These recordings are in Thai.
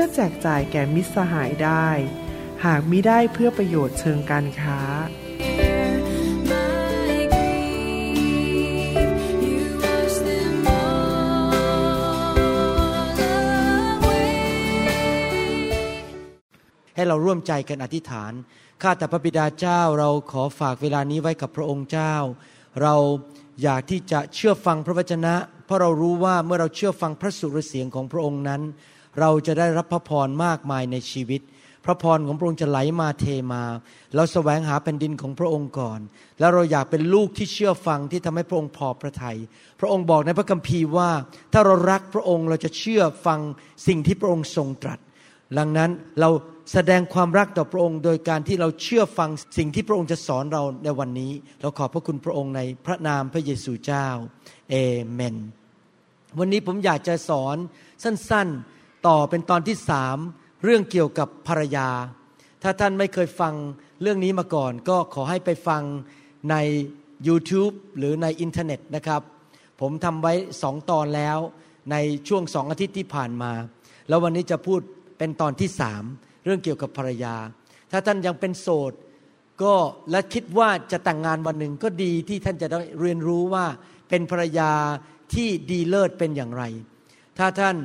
พื่อแจกจ่ายแก่มิตรสหายได้ หากมิได้เพื่อประโยชน์เชิงการค้า ให้เราร่วมใจกันอธิษฐาน ข้าแต่พระบิดาเจ้าเราขอฝากเวลานี้ไว้กับพระองค์เจ้า เราอยากที่จะเชื่อฟังพระวจนะ เพราะเรารู้ว่าเมื่อเราเชื่อฟังพระสุรเสียงของพระองค์นั้น เราจะได้รับพระพรมากมายในชีวิต พระพรของพระองค์จะไหลมาเทมา เราแสวงหาแผ่นดินของพระองค์ก่อน แล้วเราอยากเป็นลูกที่เชื่อฟังที่ทำให้พระองค์พอพระทยัยพระองค์บอกในพระคัมภีร์ว่า ถ้าเรารักพระองค์เราจะเชื่อฟังสิ่งที่พระองค์ทรงตรัส ดังนั้นเราแสดงความรักต่อพระองค์โดยการที่เราเชื่อฟังสิ่งที่พระองค์จะสอนเราในวันนี้ เราขอบพระคุณพระองค์ในพระนามพระเยซูเจ้าเอเมน วันนี้ผมอยากจะสอนสั้นๆ ต่อเป็นตอนที่สามเรื่องเกี่ยวกับภรรยา ถ้าท่านไม่เคยฟังเรื่องนี้มาก่อน ก็ขอให้ไปฟังใน YouTube หรือในอินเทอร์เน็ตนะครับ ผมทำไว้สองตอนแล้วในช่วงสองอาทิตย์ที่ผ่านมา แล้ววันนี้จะพูดเป็นตอนที่สามเรื่องเกี่ยวกับภรรยา ถ้าท่านยังเป็นโสดก็และคิดว่าจะแต่งงานวันหนึ่งก็ดีที่ท่านจะได้เรียนรู้ว่าเป็นภรรยาที่ดีเลิศเป็นอย่างไร ถ้าท่าน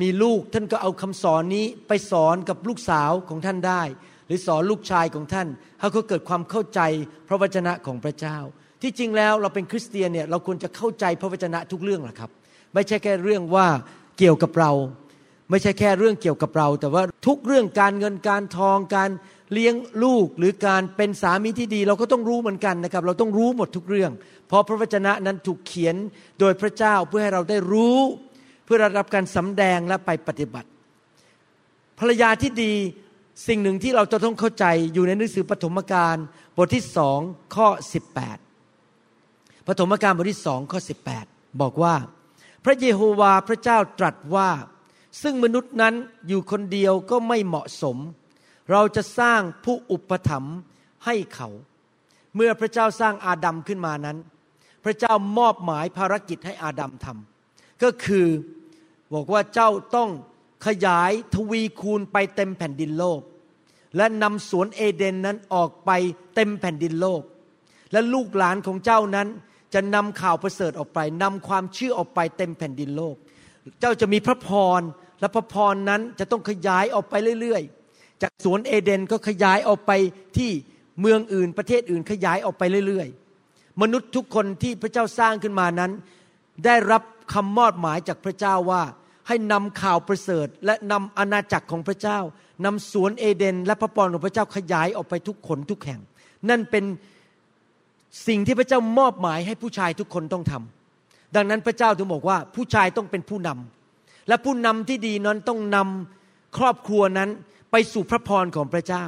มีลูกท่านก็เอาคำสอนนี้ไปสอนกับลูกสาวของท่านได้ หรือสอนลูกชายของท่านให้เขาเกิดความเข้าใจพระวจนะของพระเจ้า ที่จริงแล้วเราเป็นคริสเตียนเนี่ยเราควรจะเข้าใจพระวจนะทุกเรื่องแหละครับ ไม่ใช่แค่เรื่องว่าเกี่ยวกับเรา ไม่ใช่แค่เรื่องเกี่ยวกับเรา แต่ว่าทุกเรื่องการเงินการทองการเลี้ยงลูกหรือการเป็นสามีที่ดี เราก็ต้องรู้เหมือนกันนะครับ เราต้องรู้หมดทุกเรื่อง เพราะพระวจนะนั้นถูกเขียนโดยพระเจ้าเพื่อให้เราได้รู้ พื่อรับการสำแดงและไปปฏิบัติ ภรรยาที่ดีสิ่งหนึ่งที่เราจะต้องเข้าใจอยู่ในหนังสือปฐมกาลบทที่สองข้อ 18ปฐมกาลบทที่สองข้อ 18 บอกว่า พระเยโฮวาพระเจ้าตรัสว่า ซึ่งมนุษย์นั้นอยู่คนเดียวก็ไม่เหมาะสม เราจะสร้างผู้อุปถัมภ์ให้เขา เมื่อพระเจ้าสร้างอาดัมขึ้นมานั้น พระเจ้ามอบหมายภารกิจให้อาดัมทำก็คือ บอกว่าเจ้าต้องขยายทวีคูณไปเต็มแผ่นดินโลก และนำสวนเอเดนนั้นออกไปเต็มแผ่นดินโลก และลูกหลานของเจ้านั้นจะนำข่าวประเสริฐออกไปนำความเชื่อออกไปเต็มแผ่นดินโลก เจ้าจะมีพระพรและพระพรนั้นจะต้องขยายออกไปเรื่อยๆ จากสวนเอเดนก็ขยายออกไปที่เมืองอื่นประเทศอื่นขยายออกไปเรื่อยๆ มนุษย์ทุกคนที่พระเจ้าสร้างขึ้นมานั้น ได้รับคำมอบหมายจากพระเจ้าว่า ให้นำข่าวประเสริฐ และนำอาณาจักรของพระเจ้านำสวนเอเดน และพระพรของพระเจ้าขยายออกไปทุกคนทุกแห่ง นั่นเป็นสิ่งที่พระเจ้ามอบหมายให้ผู้ชายทุกคนต้องทำดังนั้นพระเจ้าถึงบอกว่าผู้ชายต้องเป็นผู้นำและผู้นำที่ดีนั้นต้องนำครอบครัวนั้นไปสู่พระพรของพระเจ้า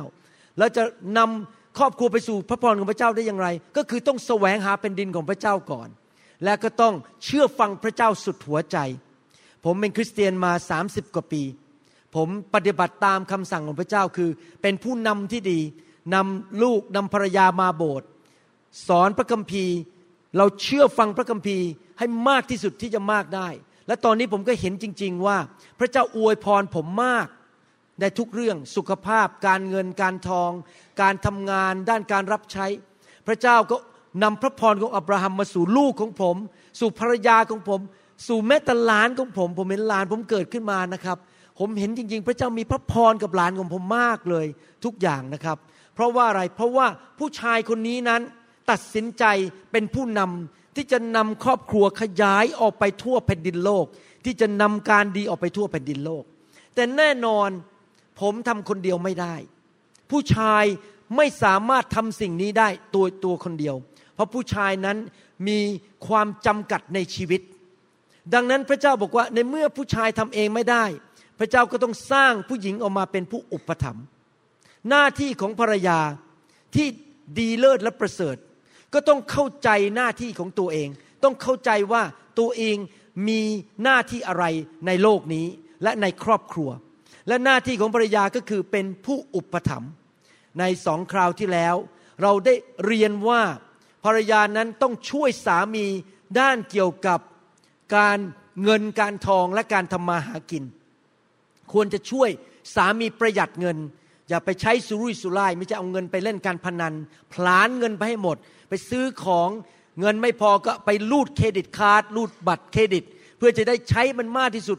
แล้วจะนำครอบครัวไปสู่พระพรของพระเจ้าได้อย่างไร ก็คือต้องแสวงหาเป็นดินของพระเจ้าก่อน และก็ต้องเชื่อฟังพระเจ้าสุดหัวใจ ผมเป็นคริสเตียนมา 30 กว่าปี ผมปฏิบัติตามคำสั่งของพระเจ้าคือ เป็นผู้นำที่ดีนำลูกนำภรรยามาโบสถ์สอนพระคัมภีร์ เราเชื่อฟังพระคัมภีร์ให้มากที่สุดที่จะมากได้ และตอนนี้ผมก็เห็นจริง ๆ ว่า พระเจ้าอวยพรผมมากในทุกเรื่องสุขภาพ การเงินการทอง การทำงานด้านการรับใช้ พระเจ้าก็นำพระพรของอับราฮัมมาสู่ลูกของผม สู่ภรรยาของผม สู่แม้แต่หลานของผม ผมเห็นหลานผมเกิดขึ้นมานะครับ ผมเห็นจริง ๆ พระเจ้ามีพระพรกับหลานของผมมากเลยทุกอย่างนะครับ เพราะว่าอะไรเพราะว่าผู้ชายคนนี้นั้นตัดสินใจเป็นผู้นำที่จะนำครอบครัวขยายออกไปทั่วแผ่นดินโลก ที่จะนำการดีออกไปทั่วแผ่นดินโลก แต่แน่นอนผมทำคนเดียวไม่ได้ ผู้ชายไม่สามารถทำสิ่งนี้ได้ตัวตัวคนเดียว เพราะผู้ชายนั้นมีความจำกัดในชีวิต ดังนั้นพระเจ้าบอกว่าในเมื่อผู้ชายทำเองไม่ได้ พระเจ้าก็ต้องสร้างผู้หญิงออกมาเป็นผู้อุปถัมภ์หน้าที่ของภรรยาที่ดีเลิศและประเสริฐ ก็ต้องเข้าใจหน้าที่ของตัวเอง ต้องเข้าใจว่าตัวเองมีหน้าที่อะไรในโลกนี้และในครอบครัว และหน้าที่ของภรรยาก็คือเป็นผู้อุปถัมภ์ในสองคราวที่แล้ว เราได้เรียนว่าภรรยานั้นต้องช่วยสามีด้านเกี่ยวกับ การเงินการทองและการทำมาหากิน ควรจะช่วยสามีประหยัดเงิน อย่าไปใช้สุรุ่ยสุร่ายไม่จะเอาเงินไปเล่นการพนันผลาญเงินไปให้หมด ไปซื้อของเงินไม่พอก็ไปรูด credit card รูดบัตรเครดิต เพื่อจะได้ใช้มันมากที่สุด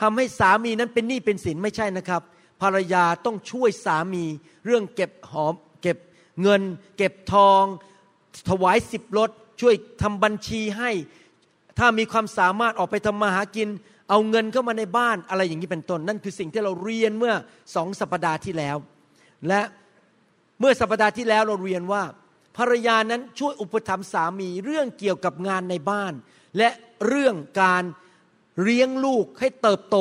ทำให้สามีนั้นเป็นหนี้เป็นสินไม่ใช่นะครับ ภรรยาต้องช่วยสามี เรื่องเก็บหอมเก็บเงิน เก็บทอง ถวายสิบรถช่วยทำบัญชีให้ ถ้ามีความสามารถออกไปทำมาหากิน เอาเงินเข้ามาในบ้านอะไรอย่างนี้เป็นต้น นั่นคือสิ่งที่เราเรียนเมื่อสองสัปดาห์ที่แล้ว และเมื่อสัปดาห์ที่แล้วเราเรียนว่า ภรรยานั้นช่วยอุปถัมภ์สามีเรื่องเกี่ยวกับงานในบ้าน และเรื่องการเลี้ยงลูกให้เติบโต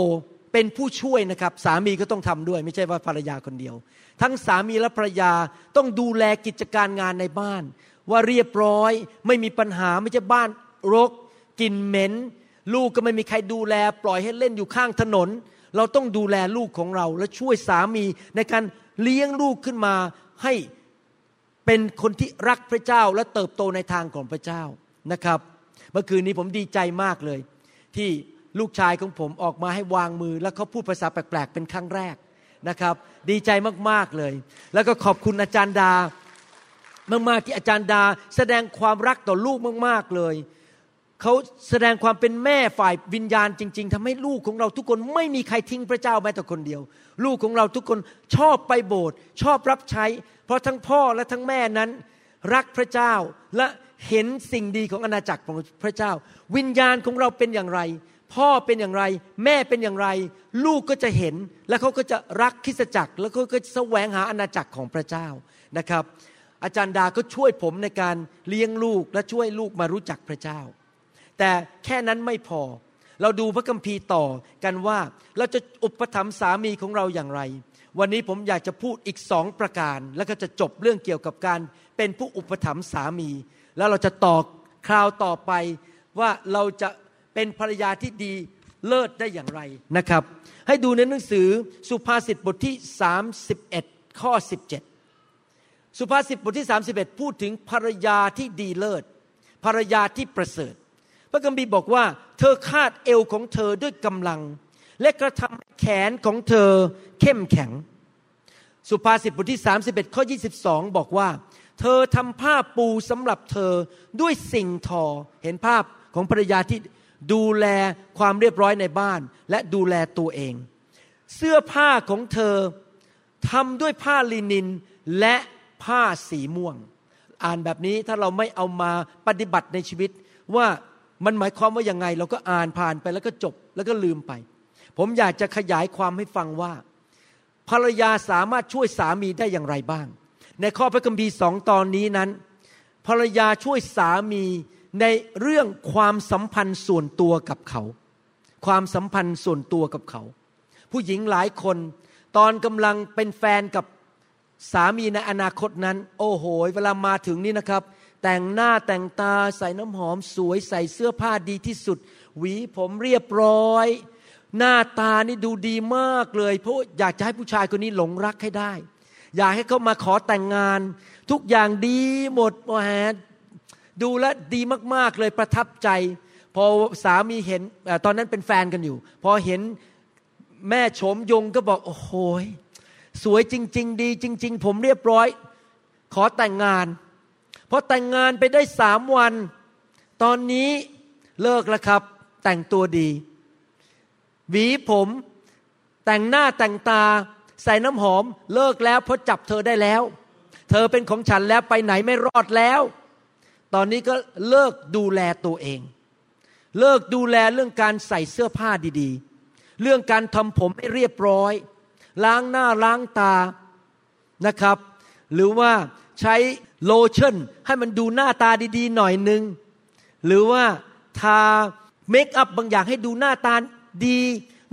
เป็นผู้ช่วยนะครับ สามีก็ต้องทำด้วย ไม่ใช่ว่าภรรยาคนเดียว ทั้งสามีและภรรยาต้องดูแลกิจการงานในบ้าน ว่าเรียบร้อยไม่มีปัญหาไม่ใช่บ้านรก กลิ่นเหม็น ลูกก็ไม่มีใครดูแล ปล่อยให้เล่นอยู่ข้างถนน เราต้องดูแลลูกของเรา และช่วยสามีในการเลี้ยงลูกขึ้นมาให้เป็นคนที่รักพระเจ้าและเติบโตในทางของพระเจ้านะครับ เมื่อคืนนี้ผมดีใจมากเลย ที่ลูกชายของผมออกมาให้วางมือ แล้วเขาพูดภาษาแปลกๆเป็นครั้งแรกนะครับ ดีใจมากๆเลย แล้วก็ขอบคุณอาจารย์ดามากๆที่อาจารย์ดาแสดงความรักต่อลูกมาก ๆเลย เขาแสดงความเป็นแม่ฝ่ายวิญญาณจริง ๆทำให้ลูกของเราทุกคนไม่มีใครทิ้งพระเจ้าแม้แต่คนเดียว ลูกของเราทุกคนชอบไปโบสถ์ชอบรับใช้ เพราะทั้งพ่อและทั้งแม่นั้น รักพระเจ้าและเห็นสิ่งดีของอาณาจักรของพระเจ้า วิญญาณของเราเป็นอย่างไร พ่อเป็นอย่างไร แม่เป็นอย่างไร ลูกก็จะเห็นและเขาก็จะรักคริสจักร แล้วเขาก็จะแสวงหาอาณาจักรของพระเจ้านะครับ อาจารย์ดาก็ช่วยผมในการเลี้ยงลูกและช่วยลูกมารู้จักพระเจ้า แต่แค่นั้นไม่พอ เราดูพระคัมภีร์ต่อกันว่าเราจะอุปถัมภ์สามีของเราอย่างไร วันนี้ผมอยากจะพูดอีกสองประการ แล้วก็จะจบเรื่องเกี่ยวกับการเป็นผู้อุปถัมภ์สามี แล้วเราจะต่อคราวต่อไปว่าเราจะเป็นภรรยาที่ดีเลิศได้อย่างไรนะครับ ให้ดูในหนังสือสุภาษิตบทที่ 31 ข้อ 17 สุภาษิตบทที่ 31 พูดถึงภรรยาที่ดีเลิศภรรยาที่ประเสริฐ พระคัมภีร์บอกว่า เธอคาดเอวของเธอด้วยกำลัง และกระทำให้แขนของเธอเข้มแข็ง สุภาษิตบทที่ 31 ข้อ 22 บอกว่า เธอทำผ้าปูสำหรับเธอด้วยสิ่งทอ เห็นภาพของภรรยาที่ดูแลความเรียบร้อยในบ้าน และดูแลตัวเอง เสื้อผ้าของเธอทำด้วยผ้าลินินและผ้าสีม่วง อ่านแบบนี้ถ้าเราไม่เอามาปฏิบัติในชีวิตว่า มันหมายความว่ายังไง เราก็อ่านผ่านไปแล้วก็จบแล้วก็ลืมไป ผมอยากจะขยายความให้ฟังว่า ภรรยาสามารถช่วยสามีได้อย่างไรบ้าง ในข้อพระคัมภีร์สองตอนนี้นั้น ภรรยาช่วยสามีในเรื่องความสัมพันธ์ส่วนตัวกับเขา ความสัมพันธ์ส่วนตัวกับเขา ผู้หญิงหลายคนตอนกำลังเป็นแฟนกับสามีในอนาคตนั้น โอ้โห เวลามาถึงนี่นะครับ แต่งหน้าแต่งตาใส่น้ำหอมสวยใส่เสื้อผ้าดีที่สุด หวีผมเรียบร้อย หน้าตานี่ดูดีมากเลย เพราะอยากจะให้ผู้ชายคนนี้หลงรักให้ได้ อยากให้เขามาขอแต่งงาน ทุกอย่างดีหมดโอ้แหดูแลดีมากๆเลยประทับใจ พอสามีเห็นตอนนั้นเป็นแฟนกันอยู่ พอเห็นแม่โฉมยงก็บอกโอ้โหสวยจริง ๆ ดีจริง ๆ ผมเรียบร้อย ขอแต่งงาน พอแต่งงานไปได้สามวัน ตอนนี้เลิกแล้วครับ แต่งตัวดี หวีผม แต่งหน้าแต่งตา ใส่น้ำหอม เลิกแล้วเพราะจับเธอได้แล้ว เธอเป็นของฉันแล้วไปไหนไม่รอดแล้ว ตอนนี้ก็เลิกดูแลตัวเอง เลิกดูแลเรื่องการใส่เสื้อผ้าดีๆ เรื่องการทำผมให้เรียบร้อย ล้างหน้าล้างตานะครับ หรือว่าใช้ โลชั่นให้มันดูหน้าตาดีๆ หน่อยนึง หรือว่าทาเมคอัพบางอย่างให้ดูหน้าตาดี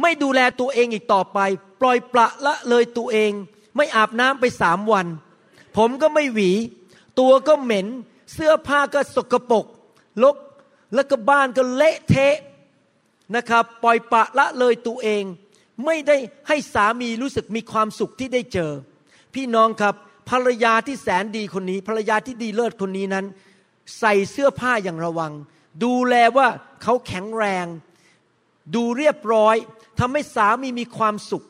ไม่ดูแลตัวเองอีกต่อไป ปล่อยปละละเลยตัวเอง ไม่อาบน้ำไปสามวัน ผมก็ไม่หวี ตัวก็เหม็น เสื้อผ้าก็สกปรกลกแล้วก็บ้านก็เละเทะนะครับ ปล่อยปละละเลยตัวเอง ไม่ได้ให้สามีรู้สึกมีความสุขที่ได้เจอ พี่น้องครับ ภรรยาที่แสนดีคนนี้ ภรรยาที่ดีเลิศคนนี้นั้น ใส่เสื้อผ้าอย่างระวัง ดูแลว่าเขาแข็งแรง ดูเรียบร้อยทำให้สามีมีความสุข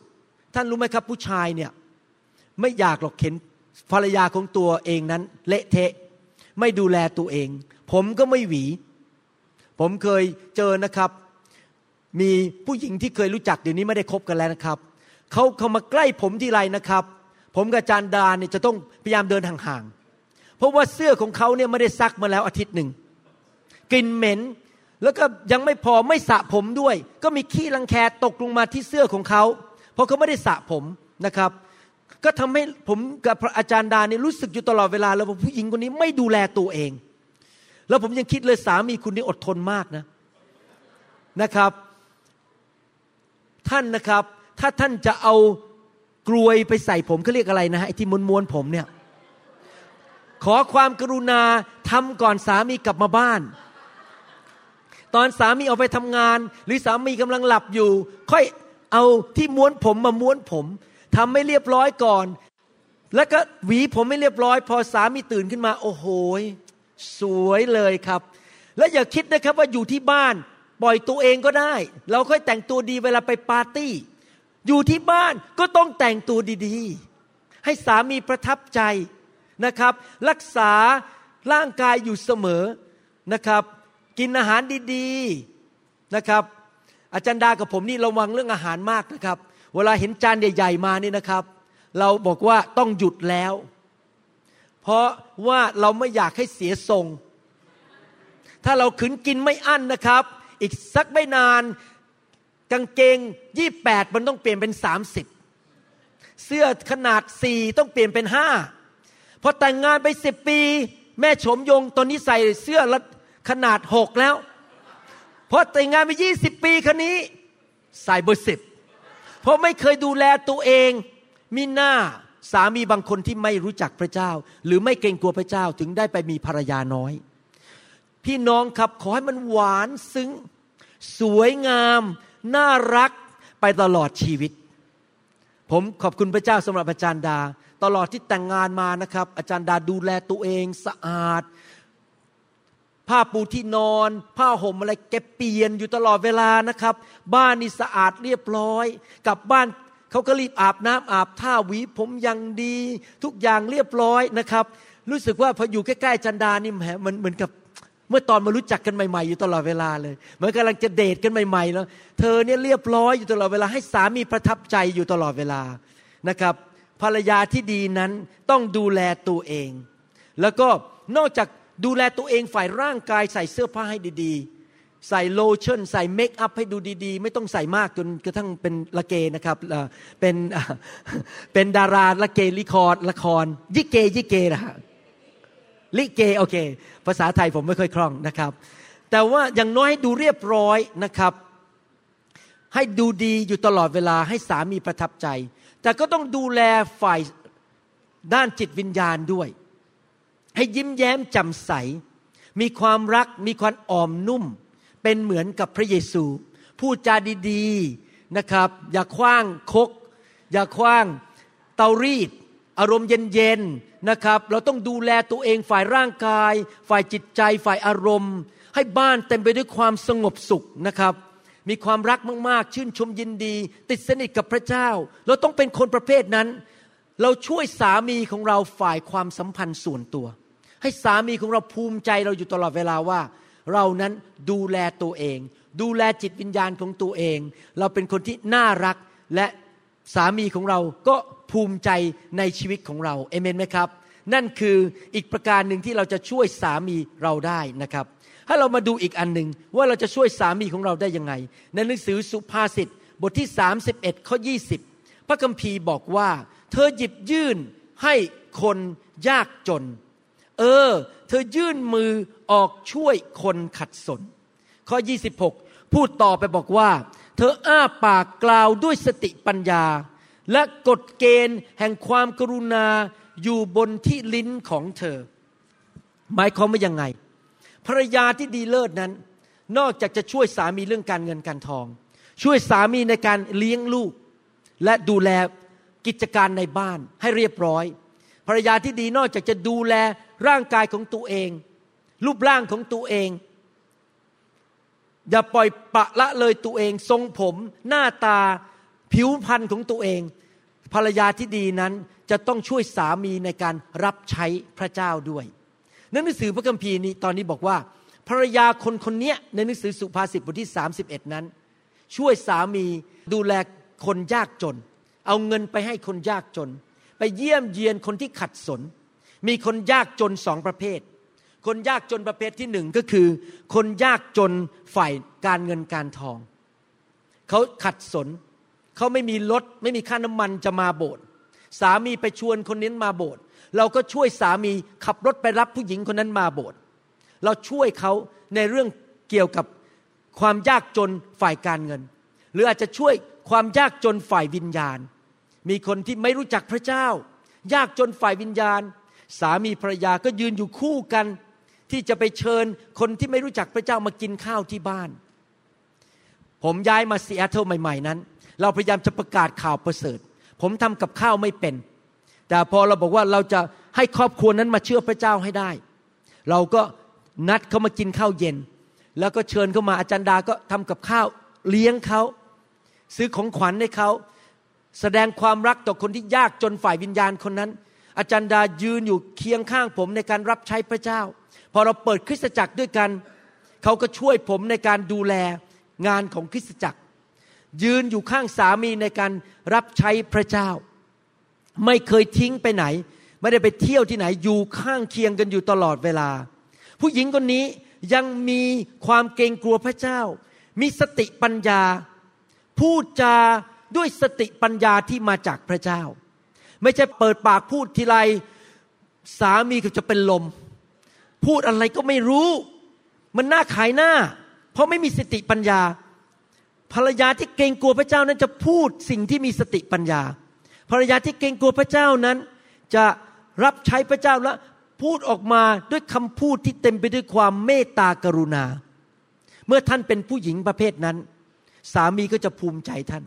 ท่านรู้ไหมครับผู้ชายเนี่ยไม่อยากหรอกเห็นภรรยาของตัวเองนั้น เละเทะไม่ดูแลตัวเอง ผมก็ไม่หวี ผมเคยเจอนะครับ มีผู้หญิงที่เคยรู้จักเดี๋ยวนี้ไม่ได้คบกันแล้วนะครับเขาเขามาใกล้ผมทีไรนะครับ ผมกับอาจารย์ดาเนี่ยจะต้องพยายามเดินห่างๆ เพราะว่าเสื้อของเขาเนี่ยไม่ได้ซักมาแล้วอาทิตย์หนึ่งกลิ่นเหม็น แล้วก็ยังไม่พอไม่สระผมด้วย ก็มีขี้รังแคตกลงมาที่เสื้อของเขา เพราะเขาไม่ได้สระผมนะครับ ก็ทำให้ผมกับอาจารย์ดาเนี่ยรู้สึกอยู่ตลอดเวลาแล้วว่าผู้หญิงคนนี้ไม่ดูแลตัวเอง แล้วผมยังคิดเลยสามีคุณนี่อดทนมากนะนะครับ ท่านนะครับถ้าท่านจะเอา กลวยไปใส่ผมเขาเรียกอะไรนะฮะไอ้ที่ม้วนๆผมเนี่ย ขอความกรุณาทำก่อนสามีกลับมาบ้าน ตอนสามีออกไปทำงาน หรือสามีกำลังหลับอยู่ ค่อยเอาที่ม้วนผมมาม้วนผมทำไม่เรียบร้อยก่อน แล้วก็หวีผมไม่เรียบร้อย พอสามีตื่นขึ้นมา โอ้โหสวยเลยครับ และอย่าคิดนะครับว่าอยู่ที่บ้านปล่อยตัวเองก็ได้ เราค่อยแต่งตัวดีเวลาไปปาร์ตี้ อยู่ที่บ้านก็ต้องแต่งตัวดีๆ ให้สามีประทับใจนะครับ รักษาร่างกายอยู่เสมอนะครับ กินอาหารดีๆนะครับ อาจารย์ดากับผมนี่ระวังเรื่องอาหารมากนะครับ เวลาเห็นจานใหญ่ๆมานี่นะครับ เราบอกว่าต้องหยุดแล้ว เพราะว่าเราไม่อยากให้เสียทรง ถ้าเราขืนกินไม่อั้นนะครับ อีกสักไม่นาน กางเกงยี่แปดมันต้องเปลี่ยนเป็นสามสิบเสื้อขนาดสี่ต้องเปลี่ยนเป็นห้าพอแต่งงานไปสิบปี แม่ชมยงตอนนี้ใส่เสื้อละขนาดหกแล้วพอแต่งงานไปยี่สิบปีคันนี้ ใส่เบอร์สิบเพราะไม่เคยดูแลตัวเองมีหน้าสามีบางคนที่ไม่รู้จักพระเจ้า หรือไม่เกรงกลัวพระเจ้าถึงได้ไปมีภรรยาน้อย พี่น้องครับขอให้มันหวานซึ้ง สวยงาม น่ารักไปตลอดชีวิต ผมขอบคุณพระเจ้าสำหรับอาจารย์ดา ตลอดที่แต่งงานมานะครับ อาจารย์ดาดูแลตัวเองสะอาด ผ้าปูที่นอน ผ้าห่มอะไรแกเปลี่ยนอยู่ตลอดเวลานะครับ บ้านนี่สะอาดเรียบร้อย กลับบ้านเขาก็รีบอาบน้ำอาบท่าหวีผมยังดี ทุกอย่างเรียบร้อยนะครับ รู้สึกว่าพออยู่ใกล้ๆอาจันดานี่แหมมันเหมือนกับ เมื่อตอนมารู้จักกันใหม่ ๆ อยู่ตลอดเวลาเลยเหมือนกำลังจะเดทกันใหม่ ๆ แล้ว เธอเนี่ยเรียบร้อยอยู่ตลอดเวลาให้สามีประทับใจอยู่ตลอดเวลานะครับ ภรรยาที่ดีนั้นต้องดูแลตัวเอง แล้วก็นอกจากดูแลตัวเองฝ่ายร่างกายใส่เสื้อผ้าให้ดีๆ ใส่โลชั่น ใส่เมคอัพให้ดูดีๆ ไม่ต้องใส่มากจนกระทั่งเป็นละเกนะครับเป็นเป็นดาราละเกลิคอร์ละคร ยิเกยิเกนะฮะ ลิเกโอเค ภาษาไทยผมไม่ค่อยคล่องนะครับ แต่ว่าอย่างน้อยให้ดูเรียบร้อยนะครับ ให้ดูดีอยู่ตลอดเวลาให้สามีประทับใจ แต่ก็ต้องดูแลฝ่ายด้านจิตวิญญาณด้วย ให้ยิ้มแย้มแจ่มใส มีความรักมีความอ่อมนุ่ม เป็นเหมือนกับพระเยซู พูดจาดีๆนะครับ อย่าคว้างคก อย่าคว้างเตารีด อารมณ์เย็นๆ นะครับ เราต้องดูแลตัวเองฝ่ายร่างกาย ฝ่ายจิตใจ ฝ่ายอารมณ์ ให้บ้านเต็มไปด้วยความสงบสุขนะครับ มีความรักมากๆ ชื่นชมยินดี ติดสนิทกับพระเจ้า เราต้องเป็นคนประเภทนั้น เราช่วยสามีของเราฝ่ายความสัมพันธ์ส่วนตัว ให้สามีของเราภูมิใจเราอยู่ตลอดเวลาว่า เรานั้นดูแลตัวเอง ดูแลจิตวิญญาณของตัวเอง เราเป็นคนที่น่ารักและสามีของเราก็ ภูมิใจในชีวิตของเราเอเมนไหมครับ นั่นคืออีกประการหนึ่งที่เราจะช่วยสามีเราได้นะครับถ้เรามาดูอีกอันหนึ่งว่าเราจะช่วยสามีของเราได้ยังไง ในหนังสือสุภาษิตบทที่ 31ข้อ20 พระคัมภีร์บอกว่า เธอหยิบยื่นให้คนยากจน เออ เธอยื่นมือออกช่วยคนขัดสน ข้อ 26 พูดต่อไปบอกว่า เธออ้าปากกล่าวด้วยสติปัญญา และกฎเกณฑ์แห่งความกรุณาอยู่บนที่ลิ้นของเธอ หมายความว่ายังไง ภรรยาที่ดีเลิศนั้น นอกจากจะช่วยสามีเรื่องการเงินการทอง ช่วยสามีในการเลี้ยงลูก และดูแลกิจการในบ้านให้เรียบร้อย ภรรยาที่ดีนอกจากจะดูแลร่างกายของตัวเอง รูปร่างของตัวเอง อย่าปล่อยปะละเลยตัวเอง ทรงผม หน้าตา ผิวพรรณของตัวเอง ภรรยาที่ดีนั้นจะต้องช่วยสามีในการรับใช้พระเจ้าด้วยหนังสือพระคัมภีร์นี้ตอนนี้บอกว่า ภรรยาคนคนนี้ในหนังสือสุภาษิตบทที่ 31 นั้น ช่วยสามีดูแลคนยากจน เอาเงินไปให้คนยากจน ไปเยี่ยมเยียนคนที่ขัดสน มีคนยากจนสองประเภท คนยากจนประเภทที่หนึ่งก็คือ คนยากจนฝ่ายการเงินการทอง เขาขัดสน เขาไม่มีรถไม่มีค่าน้ำมันจะมาโบสถ์สามีไปชวนคนนี้มาโบสถ์เราก็ช่วยสามีขับรถไปรับผู้หญิงคนนั้นมาโบสถ์เราช่วยเขาในเรื่องเกี่ยวกับความยากจนฝ่ายการเงิน หรืออาจจะช่วยความยากจนฝ่ายวิญญาณ มีคนที่ไม่รู้จักพระเจ้า ยากจนฝ่ายวิญญาณ สามีภรรยาก็ยืนอยู่คู่กัน ที่จะไปเชิญคนที่ไม่รู้จักพระเจ้ามากินข้าวที่บ้าน ผมย้ายมาซีแอตเทิลใหม่ ๆ นั้น เราพยายามจะประกาศข่าวประเสริฐ ผมทำกับข้าวไม่เป็น แต่พอเราบอกว่าเราจะให้ครอบครัวนั้นมาเชื่อพระเจ้าให้ได้ เราก็นัดเขามากินข้าวเย็น แล้วก็เชิญเขามาอาจารย์ดาก็ทำกับข้าวเลี้ยงเขาซื้อของขวัญให้เขาแสดงความรักต่อคนที่ยากจนฝ่ายวิญญาณคนนั้น อาจารย์ดายืนอยู่เคียงข้างผมในการรับใช้พระเจ้า พอเราเปิดคริสตจักรด้วยกัน เขาก็ช่วยผมในการดูแลงานของคริสตจักร ยืนอยู่ข้างสามีในการรับใช้พระเจ้า ไม่เคยทิ้งไปไหน ไม่ได้ไปเที่ยวที่ไหนอยู่ข้างเคียงกันอยู่ตลอดเวลา ผู้หญิงคนนี้ยังมีความเกรงกลัวพระเจ้า มีสติปัญญา พูดจาด้วยสติปัญญาที่มาจากพระเจ้า ไม่ใช่เปิดปากพูดทีไรสามีก็จะเป็นลม พูดอะไรก็ไม่รู้ มันน่าขายหน้า เพราะไม่มีสติปัญญา ภรรยาที่เกรงกลัวพระเจ้านั้นจะพูดสิ่งที่มีสติปัญญา ภรรยาที่เกรงกลัวพระเจ้านั้น จะรับใช้พระเจ้าและพูดออกมาด้วยคำพูดที่เต็มไปด้วยความเมตตากรุณา เมื่อท่านเป็นผู้หญิงประเภทนั้น สามีก็จะภูมิใจท่าน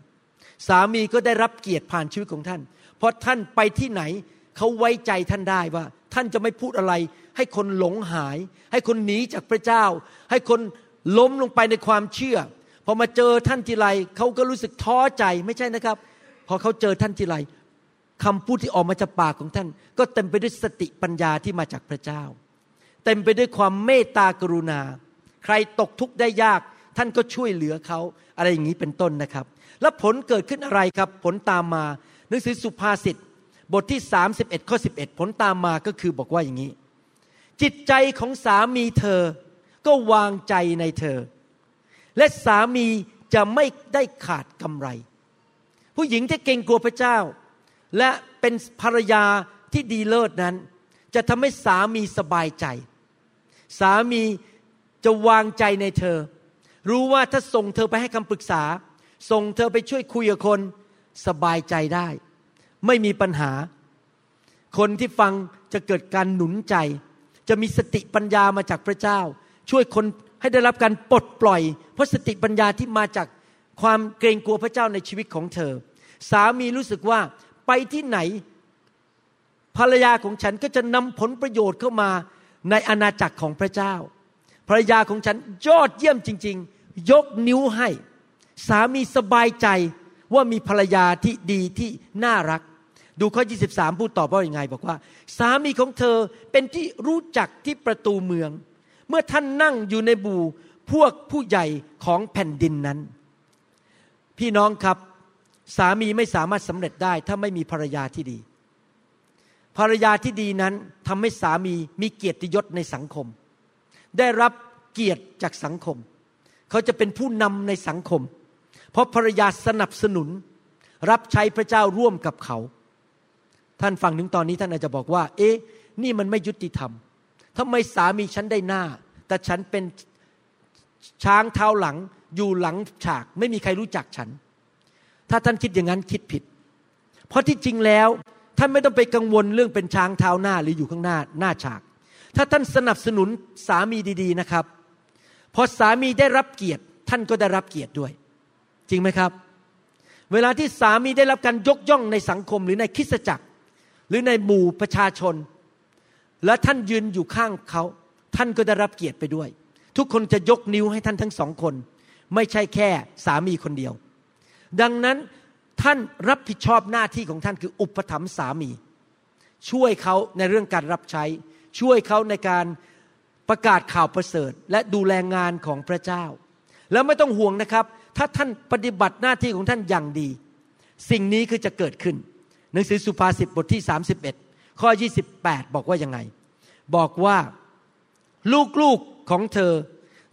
สามีก็ได้รับเกียรติผ่านชีวิตของท่าน เพราะท่านไปที่ไหนเขาไว้ใจท่านได้ว่า ท่านจะไม่พูดอะไร ให้คนหลงหาย ให้คนหนีจากพระเจ้า ให้คนล้มลงไปในความเชื่อ อมาเจอท่านทีไรเขาก็รู้สึกท้อใจไม่ใช่นะครับ พอเขาเจอท่านทีไรคำพูดที่ออกมาจากปากของท่าน ก็เต็มไปด้วยสติปัญญาที่มาจากพระเจ้า เต็มไปด้วยความเมตตากรุณา ใครตกทุกข์ได้ยาก ท่านก็ช่วยเหลือเขาอะไรอย่างนี้เป็นต้นนะครับ แล้วผลเกิดขึ้นอะไรครับ ผลตามมาหนังสือสุภาษิตบทที่ 31ข้อ11 ผลตามมาก็คือบอกว่าอย่างนี้ จิตใจของสามีเธอก็วางใจในเธอ และสามีจะไม่ได้ขาดกำไร ผู้หญิงที่เก่งกลัวพระเจ้า และเป็นภรรยาที่ดีเลิศนั้น จะทำให้สามีสบายใจ สามีจะวางใจในเธอ รู้ว่าถ้าส่งเธอไปให้คำปรึกษา ส่งเธอไปช่วยคุยกับคนสบายใจได้ ไม่มีปัญหา คนที่ฟังจะเกิดการหนุนใจ จะมีสติปัญญามาจากพระเจ้า ช่วยคน ให้ได้รับการปลดปล่อยเพราะสติปัญญาที่มาจากความเกรงกลัวพระเจ้าในชีวิตของเธอ สามีรู้สึกว่าไปที่ไหน ภรรยาของฉันก็จะนำผลประโยชน์เข้ามาในอาณาจักรของพระเจ้า ภรรยาของฉันยอดเยี่ยมจริง ๆ ยกนิ้วให้ สามีสบายใจว่ามีภรรยาที่ดีที่น่ารัก ดูข้อ 23 พูดตอบว่าอย่างไง บอกว่า สามีของเธอเป็นที่รู้จักที่ประตูเมือง เมื่อท่านนั่งอยู่ในบูพวกผู้ใหญ่ของแผ่นดินนั้น พี่น้องครับ สามีไม่สามารถสำเร็จได้ถ้าไม่มีภรรยาที่ดี ภรรยาที่ดีนั้นทำให้สามีมีเกียรติยศในสังคม ได้รับเกียรติจากสังคม เขาจะเป็นผู้นำในสังคม เพราะภรรยาสนับสนุน รับใช้พระเจ้าร่วมกับเขา ท่านฟังถึงตอนนี้ท่านอาจจะบอกว่า เอ๊ะ นี่มันไม่ยุติธรรม ทำไมสามีฉันได้หน้า แต่ฉันเป็นช้างเท้าหลังอยู่หลังฉาก ไม่มีใครรู้จักฉัน ถ้าท่านคิดอย่างนั้นคิดผิด เพราะที่จริงแล้วท่านไม่ต้องไปกังวลเรื่องเป็นช้างเท้าหน้าหรืออยู่ข้างหน้าหน้าฉาก ถ้าท่านสนับสนุนสามีดี ๆนะครับ พอสามีได้รับเกียรติ ท่านก็ได้รับเกียรติด้วย จริงไหมครับ เวลาที่สามีได้รับการยกย่องในสังคมหรือในคริสตจักร หรือในหมู่ประชาชน และท่านยืนอยู่ข้างเขา ท่านก็ได้รับเกียรติไปด้วย ทุกคนจะยกนิ้วให้ท่านทั้งสองคน ไม่ใช่แค่สามีคนเดียว ดังนั้นท่านรับผิดชอบหน้าที่ของท่านคืออุปถัมภ์สามี ช่วยเขาในเรื่องการรับใช้ ช่วยเขาในการประกาศข่าวประเสริฐ และดูแลงานของพระเจ้า แล้วไม่ต้องห่วงนะครับ ถ้าท่านปฏิบัติหน้าที่ของท่านอย่างดี สิ่งนี้คือจะเกิดขึ้น หนังสือสุภาษิตบทที่ 31 ข้อ 28 บอกว่ายังไง บอกว่าลูกๆของเธอ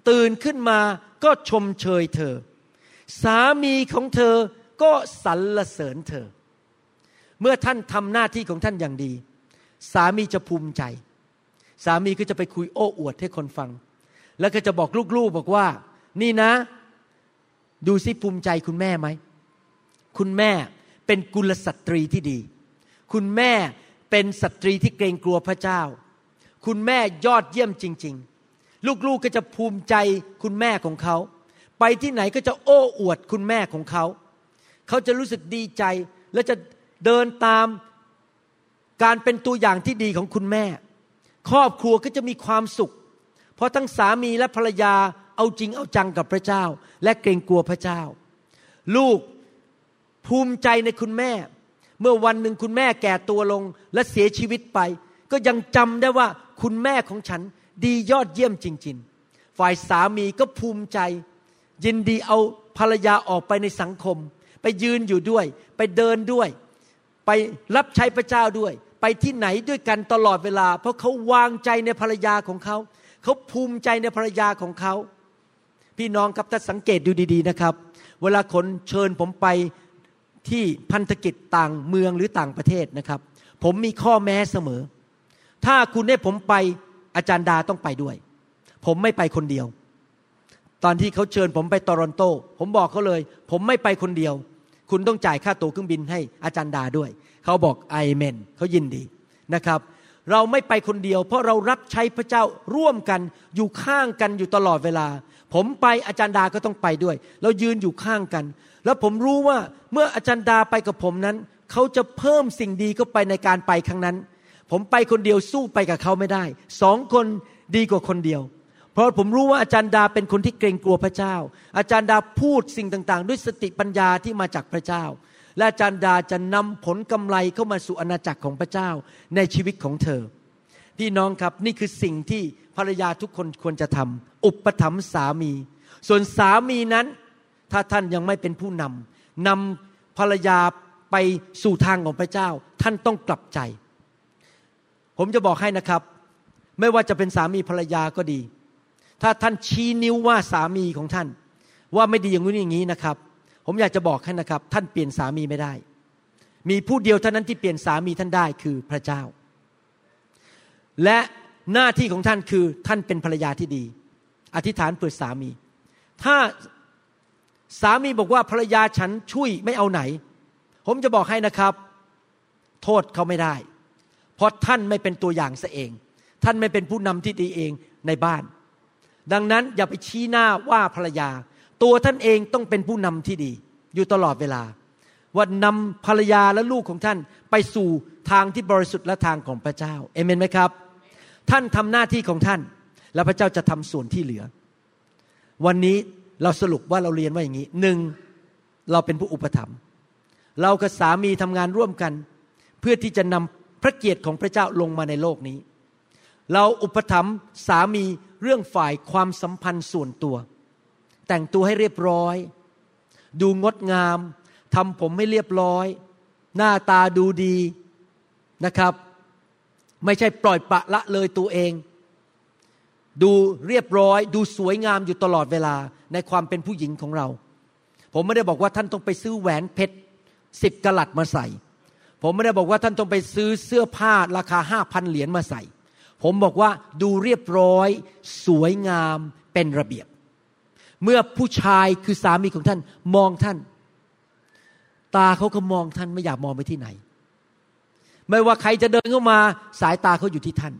ตื่นขึ้นมาก็ชมเชยเธอ สามีของเธอก็สรรเสริญเธอ เมื่อท่านทำหน้าที่ของท่านอย่างดี สามีจะภูมิใจ สามีก็จะไปคุยโอ้อวดให้คนฟัง แล้วก็จะบอกลูกๆบอกว่า นี่นะ ดูสิภูมิใจคุณแม่ไหม คุณแม่เป็นกุลสตรีที่ดี คุณแม่ เป็นสตรีที่เกรงกลัวพระเจ้า คุณแม่ยอดเยี่ยมจริง ๆ ลูกๆก็จะภูมิใจคุณแม่ของเขา ไปที่ไหนก็จะโอ้อวดคุณแม่ของเขา เขาจะรู้สึกดีใจและจะเดินตามการเป็นตัวอย่างที่ดีของคุณแม่ ครอบครัวก็จะมีความสุข เพราะทั้งสามีและภรรยาเอาจริงเอาจังกับพระเจ้า และเกรงกลัวพระเจ้า ลูกภูมิใจในคุณแม่ เมื่อวันหนึ่งคุณแม่แก่ตัวลงและเสียชีวิตไป ก็ยังจำได้ว่าคุณแม่ของฉันดียอดเยี่ยมจริง ๆ ฝ่ายสามีก็ภูมิใจ ยินดีเอาภรรยาออกไปในสังคม ไปยืนอยู่ด้วย ไปเดินด้วย ไปรับใช้พระเจ้าด้วย ไปที่ไหนด้วยกันตลอดเวลา เพราะเขาวางใจในภรรยาของเขา เขาภูมิใจในภรรยาของเขา พี่น้องครับถ้าสังเกตดูดี ๆนะครับ เวลาคนเชิญผมไป ที่พันธกิจต่างเมืองหรือต่างประเทศนะครับ ผมมีข้อแม้เสมอ ถ้าคุณให้ผมไปอาจารย์ดาต้องไปด้วย ผมไม่ไปคนเดียว ตอนที่เขาเชิญผมไปโตรอนโต ผมบอกเขาเลย ผมไม่ไปคนเดียว คุณต้องจ่ายค่าตั๋วเครื่องบินให้อาจารย์ดาด้วย เขาบอกไอเมนเขายินดีนะครับ เราไม่ไปคนเดียว เพราะเรารับใช้พระเจ้าร่วมกันอยู่ข้างกันอยู่ตลอดเวลา ผมไปอาจารย์ดาก็ต้องไปด้วย เรายืนอยู่ข้างกัน แล้วผมรู้ว่าเมื่ออาจารย์ดาไปกับผมนั้น เขาจะเพิ่มสิ่งดีเข้าไปในการไปครั้งนั้น ผมไปคนเดียวสู้ไปกับเขาไม่ได้ สองคนดีกว่าคนเดียว เพราะผมรู้ว่าอาจารย์ดาเป็นคนที่เกรงกลัวพระเจ้า อาจารย์ดาพูดสิ่งต่างๆ ด้วยสติปัญญาที่มาจากพระเจ้า และอาจารย์ดาจะนำผลกำไรเข้ามาสู่อาณาจักรของพระเจ้าในชีวิตของเธอ พี่น้องครับนี่คือสิ่งที่ภรรยาทุกคนควรจะทำอุปถัมภ์สามี ส่วนสามีนั้น ถ้าท่านยังไม่เป็นผู้นำนำภรรยาไปสู่ทางของพระเจ้า ท่านต้องกลับใจ ผมจะบอกให้นะครับ ไม่ว่าจะเป็นสามีภรรยาก็ดี ถ้าท่านชี้นิ้วว่าสามีของท่าน ว่าไม่ดีอย่างนู้อย่างนี้นะครับ ผมอยากจะบอกให้นะครับ ท่านเปลี่ยนสามีไม่ได้ มีผู้เดียวเท่านั้นที่เปลี่ยนสามีท่านได้คือพระเจ้า และหน้าที่ของท่านคือท่านเป็นภรรยาที่ดี อธิษฐานเปิดสามี ถ้า สามีบอกว่าภรรยาฉันช่วยไม่เอาไหน ผมจะบอกให้นะครับ โทษเขาไม่ได้ เพราะท่านไม่เป็นตัวอย่างซะเอง ท่านไม่เป็นผู้นำที่ดีเองในบ้าน ดังนั้นอย่าไปชี้หน้าว่าภรรยา ตัวท่านเองต้องเป็นผู้นำที่ดี อยู่ตลอดเวลา ว่านำภรรยาและลูกของท่านไปสู่ทางที่บริสุทธิ์และทางของพระเจ้าเอเมนไหมครับ ท่านทำหน้าที่ของท่าน แล้วพระเจ้าจะทำส่วนที่เหลือ วันนี้ เราสรุปว่าเราเรียนว่าอย่างนี้หนึ่งเราเป็นผู้อุปถัมภ์เรากับสามีทำงานร่วมกัน เพื่อที่จะนำพระเกียรติของพระเจ้าลงมาในโลกนี้ เราอุปถัมภ์สามีเรื่องฝ่ายความสัมพันธ์ส่วนตัว แต่งตัวให้เรียบร้อย ดูงดงามทำผมให้เรียบร้อย หน้าตาดูดีนะครับ ไม่ใช่ปล่อยปะละเลยตัวเอง ดูเรียบร้อย ดูสวยงามอยู่ตลอดเวลา ในความเป็นผู้หญิงของเรา ผมไม่ได้บอกว่าท่านต้องไปซื้อแหวนเพชรสิบกะลัดมาใส่ ผมไม่ได้บอกว่าท่านต้องไปซื้อเสื้อผ้าราคาห้าพันเหรียญมาใส่ ผมบอกว่าดูเรียบร้อย สวยงามเป็นระเบียบ เมื่อผู้ชายคือสามีของท่านมองท่าน ตาเขาก็มองท่านไม่อยากมองไปที่ไหน ไม่ว่าใครจะเดินเข้ามาสายตาเขาอยู่ที่ท่าน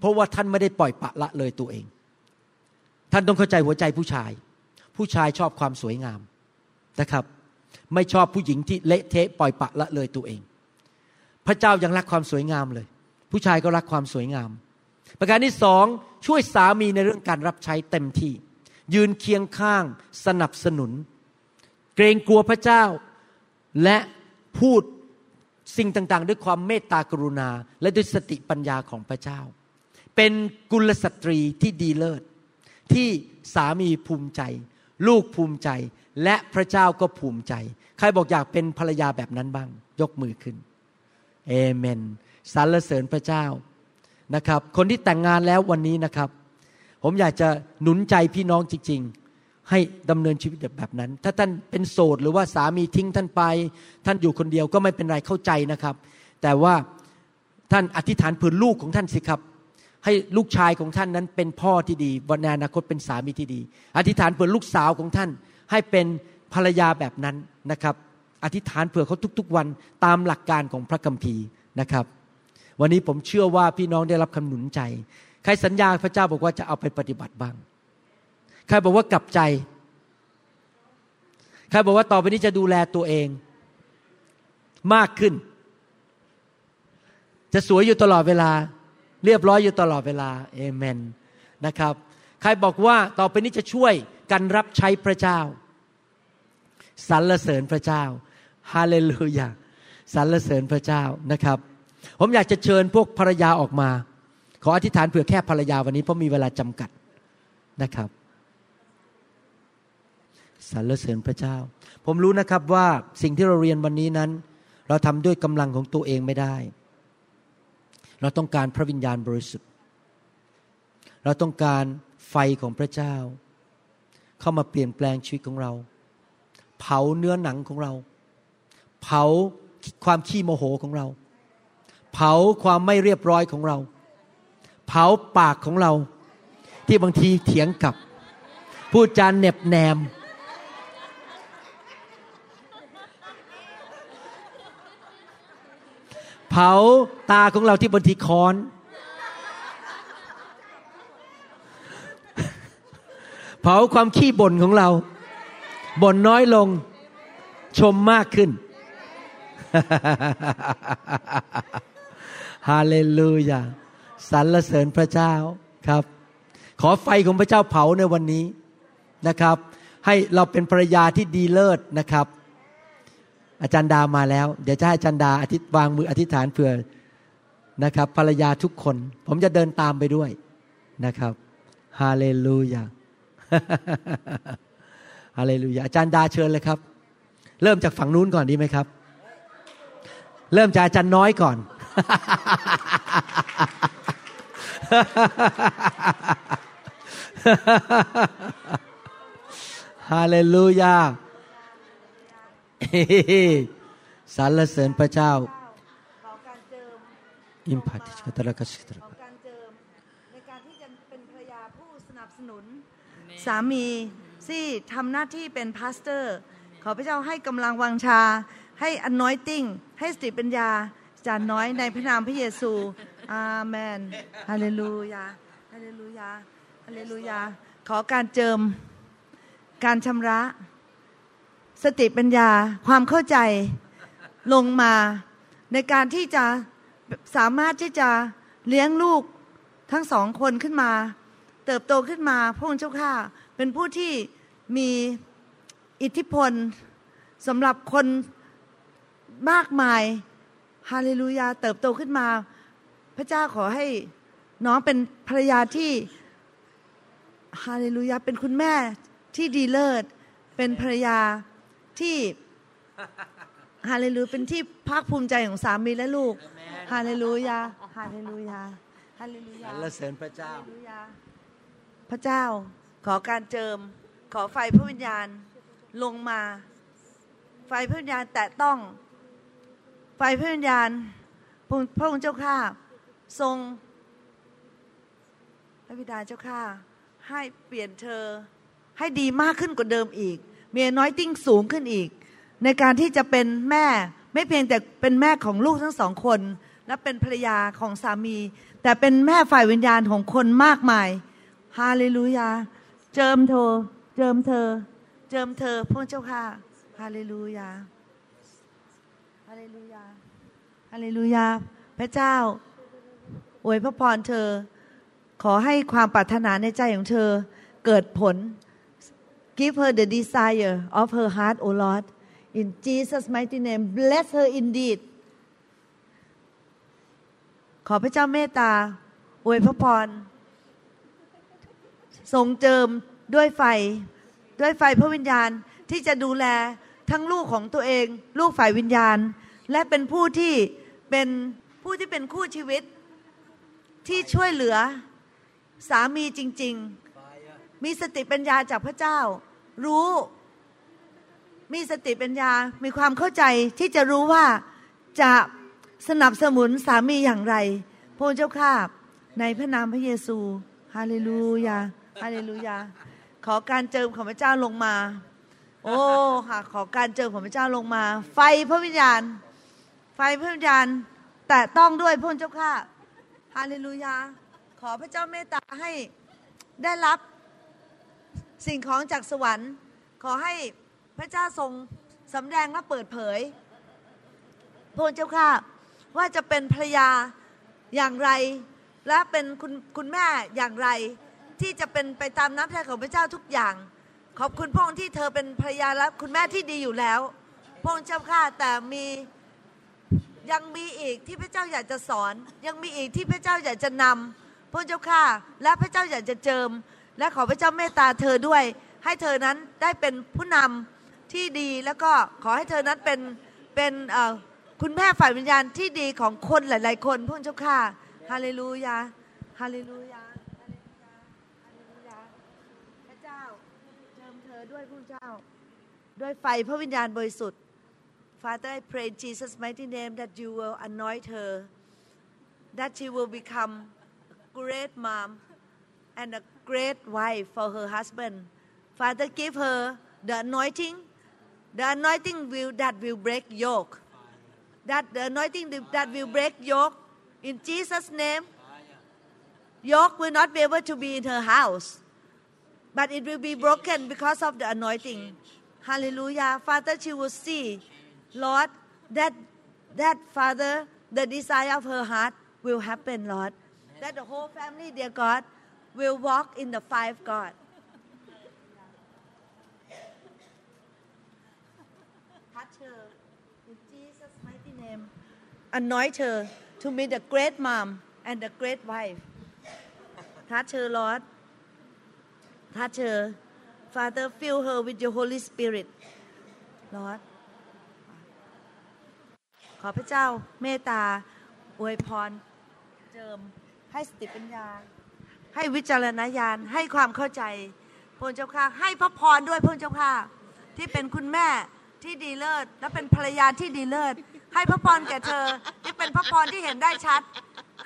เพราะว่าท่านไม่ได้ปล่อยปะละเลยตัวเอง ท่านต้องเข้าใจหัวใจผู้ชาย ผู้ชายชอบความสวยงามนะครับ ไม่ชอบผู้หญิงที่เละเทะปล่อยปะละเลยตัวเอง พระเจ้ายังรักความสวยงามเลย ผู้ชายก็รักความสวยงาม ประการที่สองช่วยสามีในเรื่องการรับใช้เต็มที่ ยืนเคียงข้างสนับสนุน เกรงกลัวพระเจ้าและพูดสิ่งต่างๆ ด้วยความเมตตากรุณา และด้วยสติปัญญาของพระเจ้า เป็นกุลสตรีที่ดีเลิศ ที่สามีภูมิใจ ลูกภูมิใจ และพระเจ้าก็ภูมิใจ ใครบอกอยากเป็นภรรยาแบบนั้นบ้าง ยกมือขึ้นเอเมนสรรเสริญพระเจ้านะครับ คนที่แต่งงานแล้ววันนี้นะครับ ผมอยากจะหนุนใจพี่น้องจริง ๆ ให้ดำเนินชีวิตแบบนั้น ถ้าท่านเป็นโสดหรือว่าสามีทิ้งท่านไป ท่านอยู่คนเดียวก็ไม่เป็นไรเข้าใจนะครับ แต่ว่าท่านอธิษฐานเผื่อลูกของท่านสิครับ ให้ลูกชายของท่านนั้นเป็นพ่อที่ดีวันอนาคตเป็นสามีที่ดี อธิษฐานเผื่อลูกสาวของท่าน ให้เป็นภรรยาแบบนั้นนะครับ อธิษฐานเผื่อเขาทุกๆวันตามหลักการของพระคัมภีร์นะครับ วันนี้ผมเชื่อว่าพี่น้องได้รับคำหนุนใจ ใครสัญญาพระเจ้าบอกว่าจะเอาไปปฏิบัติบ้าง ใครบอกว่ากลับใจ ใครบอกว่าต่อไปนี้จะดูแลตัวเองมากขึ้น จะสวยอยู่ตลอดเวลา เรียบร้อยอยู่ตลอดเวลาเอเมนนะครับ ใครบอกว่าต่อไปนี้จะช่วยกันรับใช้พระเจ้าสรรเสริญพระเจ้าฮาเลลูยาสรรเสริญพระเจ้านะครับ ผมอยากจะเชิญพวกภรรยาออกมา ขออธิษฐานเผื่อแค่ภรรยาวันนี้เพราะมีเวลาจำกัดนะครับสรรเสริญพระเจ้า ผมรู้นะครับว่าสิ่งที่เราเรียนวันนี้นั้น เราทำด้วยกำลังของตัวเองไม่ได้ เราต้องการพระวิญญาณบริสุทธิ์ เราต้องการไฟของพระเจ้า เข้ามาเปลี่ยนแปลงชีวิตของเรา เผาเนื้อหนังของเรา เผาความขี้โมโหของเรา เผาความไม่เรียบร้อยของเรา เผาปากของเรา ที่บางทีเถียงกับ พูดจานเน็บแนม เผาตาของเราที่บางทีค้อน เผาความขี้บ่นของเรา บ่นน้อยลง ชมมากขึ้นฮาเลลูยาสรรเสริญพระเจ้าครับ ขอไฟของพระเจ้าเผาในวันนี้นะครับ ให้เราเป็นภรรยาที่ดีเลิศนะครับ อาจารย์ดามาแล้ว เดี๋ยวจะให้อาจารย์ดาอธิษวางมืออธิษฐานเผื่อนะครับ ภรรยาทุกคน ผมจะเดินตามไปด้วยนะครับฮาเลลูยาฮาเลลูยาอาจารย์ดาเชิญเลยครับ เริ่มจากฝั่งนู้นก่อนดีไหมครับ เริ่มจากอาจารย์น้อยก่อน ฮาเลลูยา สรรเสริญพระเจ้าขอการเจิมอิมพัติชกตระกัสกตระขอการเจิมในการที่จะเป็นภรรยาผู้สนับสนุน สามีที่ทำหน้าที่เป็นพาสเตอร์ ขอพระเจ้าให้กำลังวังชา ให้อนน้อยติ้ง ให้สติปัญญาจารย์น้อยในพระนามพระเยซู อาเมน ฮาเลลูยา ฮาเลลูยา ฮาเลลูยา ขอการเจิม การชำระ สติปัญญาความเข้าใจลงมา ในการที่จะสามารถที่จะเลี้ยงลูกทั้งสองคนขึ้นมา เติบโตขึ้นมาพระองค์เจ้าข้าเป็นผู้ที่มีอิทธิพลสำหรับคนมากมายฮาเลลูยาเติบโตขึ้นมา พระเจ้าขอให้น้องเป็นภรรยาที่ฮาเลลูยาเป็นคุณแม่ที่ดีเลิศ เป็นภรรยา ที่ฮาเลลูยาเป็นที่ภาคภูมิใจของสามีและลูกฮาเลลูยาฮาเลลูยาฮาเลลูสยารรเสริญพระเจ้าฮาเลลูยาพระเจ้า ขอการเจิม ขอไฟพระวิญญาณลงมา ไฟพระวิญญาณแตะต้อง ไฟพระวิญญาณพระองค์พระองค์เจ้าข้าทรงพระบิดาเจ้าข้าให้เปลี่ยนเธอให้ดีมากขึ้นกว่าเดิมอีก มีน้อยติ้งสูงขึ้นอีก ในการที่จะเป็นแม่ ไม่เพียงแต่เป็นแม่ของลูกทั้งสองคน และเป็นภรรยาของสามี แต่เป็นแม่ฝ่ายวิญญาณของคนมากมายฮาเลลูยา เจิมเธอ เจิมเธอ เจิมเธอพระเจ้าค่ะฮาเลลูยาฮาเลลูยาฮาเลลูยา พระเจ้าอวยพระพรเธอ ขอให้ความปรารถนาในใจของเธอเกิดผล Give her the desire of her heart, O Lord. In Jesus' mighty name, bless her indeed. ขอพระเจ้าเมตตาอวยพระพร ทรงเจิมด้วยไฟ ด้วยไฟพระวิญญาณที่จะดูแลทั้งลูกของตัวเอง ลูกฝ่ายวิญญาณ และเป็นผู้ที่เป็นผู้ที่เป็นคู่ชีวิต ที่ช่วยเหลือสามีจริง ๆ มีสติปัญญาจากพระเจ้า รู้มีสติปัญญา มีความเข้าใจที่จะรู้ว่าจะสนับสนุนสามีอย่างไรพระเจ้าข้าในพระนามพระเยซู ฮาเลลูยา ฮาเลลูยา ขอการเจิมของพระเจ้าลงมา โอ้ค่ะขอการเจิมของพระเจ้าลงมา ไฟพระวิญญาณ ไฟพระวิญญาณ แตะต้องด้วยพระเจ้าข้าฮาเลลูยา ขอพระเจ้าเมตตาให้ได้รับ สิ่งของจากสวรรค์ ขอให้พระเจ้าทรงสำแดงและเปิดเผยพระเจ้าค่ะว่าจะเป็นภรยาอย่างไร และเป็นคุณคุณแม่อย่างไร ที่จะเป็นไปตามน้ำพระทัยของพระเจ้าทุกอย่าง ขอบคุณพระองค์ที่เธอเป็นภรรยาและคุณแม่ที่ดีอยู่แล้วพระองค์เจ้าค่ะแต่มียังมีอีกที่พระเจ้าอยากจะสอน ยังมีอีกที่พระเจ้าอยากจะนำพระเจ้าค่ะและพระเจ้าอยากจะเจิม และขอพระเจ้าเมตตาเธอด้วย ให้เธอนั้นได้เป็นผู้นำที่ดีแล้วก็ขอให้เธอนั้นเป็นเป็นคุณแม่ฝ่ายวิญญาณที่ดีของคนหลาย ๆ คนพระเจ้าค่ะฮาเลลูยาฮาเลลูยาฮาเลลูยาฮาเลลูยาพระเจ้าเจิมเธอด้วยพระเจ้า ด้วยไฟพระวิญญาณบริสุทธิ์ Father, I pray in Jesus' mighty name that you will anoint her, that she will become a great mom and a great wife for her husband. Father, give her the anointing, the anointing will, that will break yoke, that the anointing that will break yoke. In Jesus' name, yoke will not be able to be in her house, but it will be broken because of the anointing. Hallelujah. Father, she will see, Lord, that that Father, the desire of her heart will happen, Lord. That the whole family, dear God, will walk in the five God. Touch her in Jesus' mighty name. Anoint her to be the great mom and the great wife. Touch her, Lord. Touch her. Father, fill her with your Holy Spirit. Lord. ขอพระเจ้าเมตตาอวยพร เจิม ให้สติปัญญา ให้วิจารณญาณให้ความเข้าใจพระเจ้าค่ะให้พระพรด้วยพระเจ้าค่ะที่เป็นคุณแม่ที่ดีเลิศและเป็นภรรยาที่ดีเลิศให้พระพรแก่เธอ ที่เป็นพระพรที่เห็นได้ชัด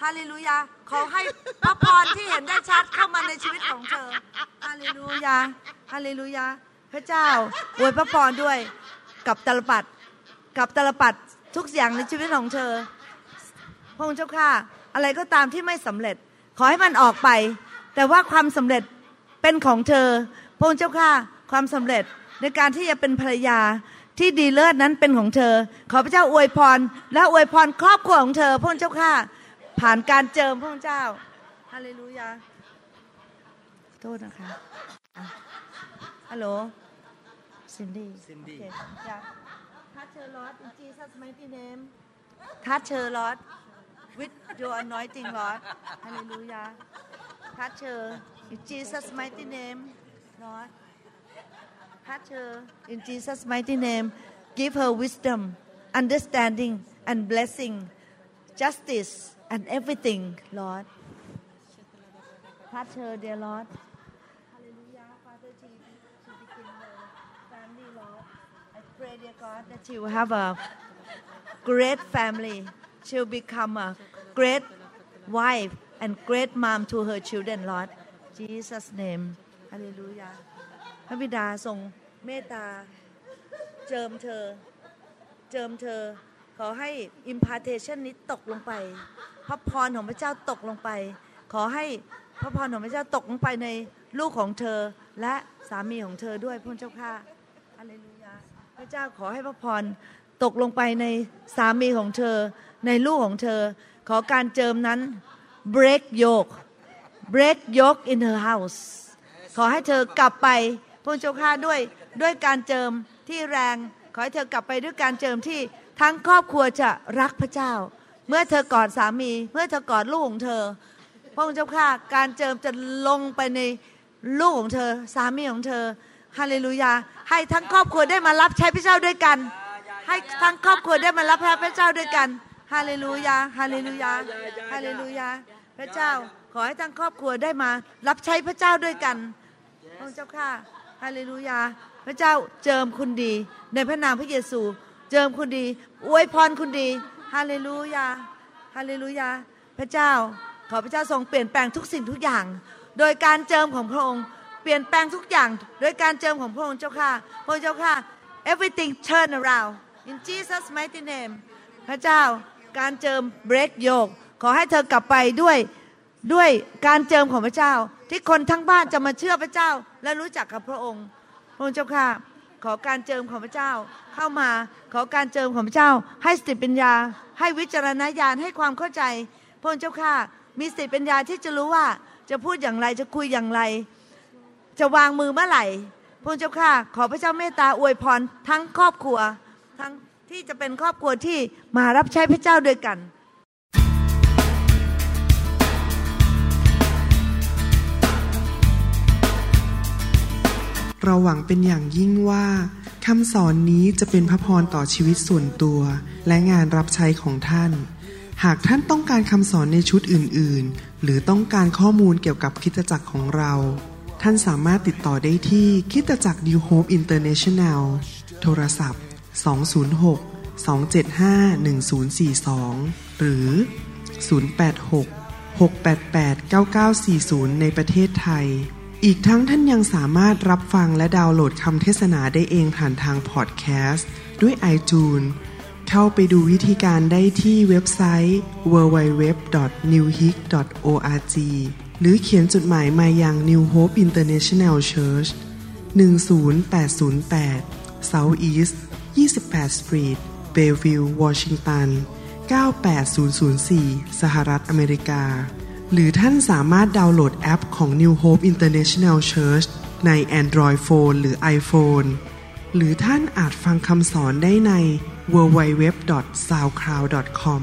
ฮาเลลูยาขอให้พระพรที่เห็นได้ชัดเข้ามาในชีวิตของเธอฮาเลลูยาฮาเลลูยาพระเจ้าอวยพระพรด้วยกับตลปัดกับตลปัดทุกอย่างในชีวิตของเธอพระองค์เจ้าค่ะ อะไรก็ตามที่ไม่สำเร็จ ขอให้มันออกไป แต่ว่าความสำเร็จเป็นของเธอพระองค์เจ้าค่ะความสำเร็จในการที่จะเป็นภรรยาที่ดีเลิศนั้นเป็นของเธอ ขอพระเจ้าอวยพร และอวยพรครอบครัวของเธอพระองค์เจ้าค่ะ ผ่านการเจิมพระองค์เจ้าฮาเลลูยาโทษนะคะอะฮัลโหลซินดี้ Cindy. Okay. Yeah. Touch her, Lord, in Jesus' mighty name. Touch her, Lord, with your anointing, Lord. Hallelujah. Touch her in Jesus' mighty name, Lord. Touch her in Jesus' mighty name. Give her wisdom, understanding, and blessing, justice, and everything, Lord. Touch her, dear Lord. Pray, dear God, that you have a great family. She'll become a great wife and great mom to her children, Lord. Jesus' name. Hallelujah. พระบิดาทรงเมตตา เจิมเธอ เจิมเธอ ขอให้ impartation นี้ตกลงไป พระพรของพระเจ้าตกลงไป ขอให้พระพรของพระเจ้าตกลงไปในลูกของเธอและสามีของเธอด้วยพระเจ้าค่ะฮาเลลูยา พระเจ้าขอให้พระพรตกลงไปในสามีของเธอ ในลูกของเธอ ขอการเจิมนั้น break yoke break yoke in her house ขอให้เธอกลับไปพระเจ้าข้าด้วยด้วยการเจิมที่แรง ขอให้เธอกลับไปด้วยการเจิมที่ทั้งครอบครัวจะรักพระเจ้า เมื่อเธอกอดสามี เมื่อเธอกอดลูกของเธอ พระองค์เจ้าข้าการเจิมจะลงไปในลูกของเธอ สามีของเธอฮาเลลูยา ให้ทั้งครอบครัวได้มารับใช้พระเจ้าด้วยกัน ให้ทั้งครอบครัวได้มารับใช้พระเจ้าด้วยกัน ฮาเลลูยา ฮาเลลูยา ฮาเลลูยา พระเจ้า ขอให้ทั้งครอบครัวได้มา รับใช้พระเจ้าด้วยกันพระเจ้าข้าฮาเลลูยา พระเจ้าเจิมคุณดี ในพระนามพระเยซู เจิมคุณดี อวยพรคุณดี ฮาเลลูยา ฮาเลลูยา พระเจ้า ขอพระเจ้าทรงเปลี่ยนแปลงทุกสิ่งทุกอย่าง โดยการเจิมของพระองค์ เปลี่ยนแปลงทุกอย่าง โดยการเจิมของพระองค์เจ้าค่ะ พระเจ้าค่ะ everything turn around in Jesus mighty name พระเจ้า การเจิม break yoke ขอให้เธอกลับไปด้วยด้วยการเจิมของพระเจ้า ที่คนทั้งบ้านจะมาเชื่อพระเจ้า และรู้จักกับพระองค์พระองค์เจ้าค่ะขอการเจิมของพระเจ้าเข้ามา ขอการเจิมของพระเจ้า ให้สติปัญญา ให้วิจารณญาณให้ความเข้าใจพระองค์เจ้าค่ะมีสติปัญญาที่จะรู้ว่าจะพูดอย่างไรจะคุยอย่างไร จะวางมือเมื่อไหร่พระองค์เจ้าค่ะขอพระเจ้าเมตตาอวยพรทั้งครอบครัว ที่จะเป็นครอบครัวที่มารับใช้พระเจ้าด้วยกันเราหวังเป็นอย่างยิ่งว่าคำสอนนี้จะเป็นพระพรต่อชีวิตส่วนตัว และงานรับใช้ของท่าน หากท่านต้องการคำสอนในชุดอื่น ๆ หรือต้องการข้อมูลเกี่ยวกับคริดจักรของเรา ท่านสามารถติดต่อได้ที่คริดจักร New Hope International โทรศัพท์ 206 275 1042 หรือ 086 688 9940 ในประเทศไทย อีกทั้งท่านยังสามารถรับฟังและดาวน์โหลดคำเทศนาได้เองผ่านทางพอดแคสต์ ด้วย iTunes เข้าไปดูวิธีการได้ที่เว็บไซต์ www.newhick.org หรือเขียนจดหมายมายัง New Hope International Church 10808 South East 28 Street Bellevue Washington 98004 สหรัฐอเมริกา หรือท่านสามารถดาวน์โหลดแอปของ New Hope International Church ใน Android Phone หรือ iPhone หรือท่านอาจฟังคำสอนได้ใน www.soundcloud.com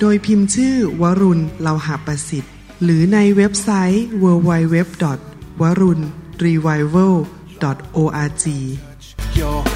โดยพิมพ์ชื่อวรุณเลาหะประสิทธิ์ หรือในเว็บไซต์ www.warunrevival.org your